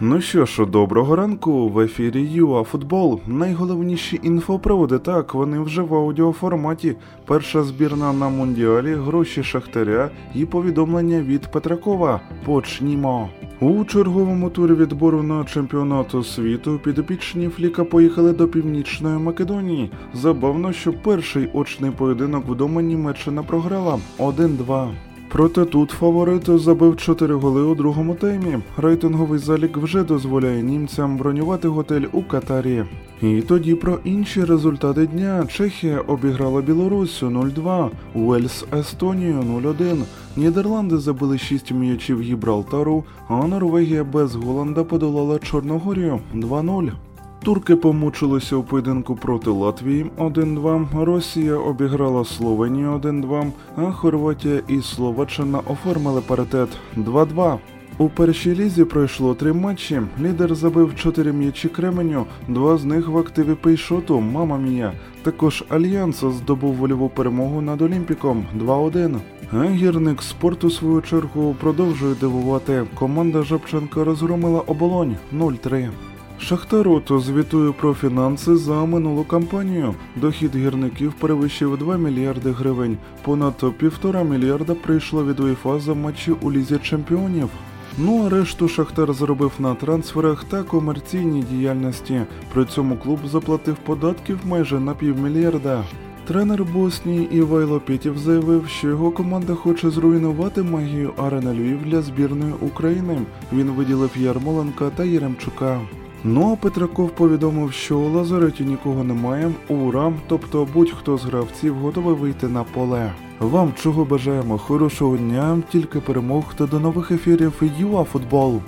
Ну що ж, доброго ранку в ефірі ЮА Футбол. Найголовніші інфопроводи. Так, вони вже в аудіоформаті. Перша збірна на мундіалі, гроші Шахтаря і повідомлення від Петракова. Почнімо. У черговому турі відбору на чемпіонату світу підопічні Фліка поїхали до Північної Македонії. Забавно, що перший очний поєдинок вдома Німеччина програла 1-2. Проте тут фаворит забив 4 голи у другому таймі. Рейтинговий залік вже дозволяє німцям бронювати готель у Катарі. І тоді про інші результати дня Чехія обіграла Білорусю 0-2, Уельс Естонію 0-1, Нідерланди забили 6 м'ячів Гібралтару, а Норвегія без Голланда подолала Чорногорію 2-0. Турки помучилися у поєдинку проти Латвії 1-2, Росія обіграла Словенію 1-2, а Хорватія і Словаччина оформили паритет 2-2. У першій лізі пройшло три матчі. Лідер забив чотири м'ячі Кременю, два з них в активі Пейшоту, мама мія. Також Альянс здобув вольову перемогу над Олімпіком 2-1. А гірник спорту, свою чергу, продовжує дивувати. Команда Жабченка розгромила оболонь 0-3. Шахтароту звітує про фінанси за минулу кампанію. Дохід гірників перевищив 2 мільярди гривень. Понад півтора мільярда прийшло від УЄФА за матчі у лізі чемпіонів. Ну а решту Шахтар заробив на трансферах та комерційній діяльності. При цьому клуб заплатив податків майже на півмільярда. Тренер Боснії Івайло Пєтєв заявив, що його команда хоче зруйнувати магію Арена Львів для збірної України. Він виділив Ярмоленка та Єремчука. Ну а Петраков повідомив, що у Лазареті нікого немає. Ура, тобто будь-хто з гравців готовий вийти на поле. Вам чого бажаємо хорошого дня, тільки перемог та до нових ефірів ЮА Футбол.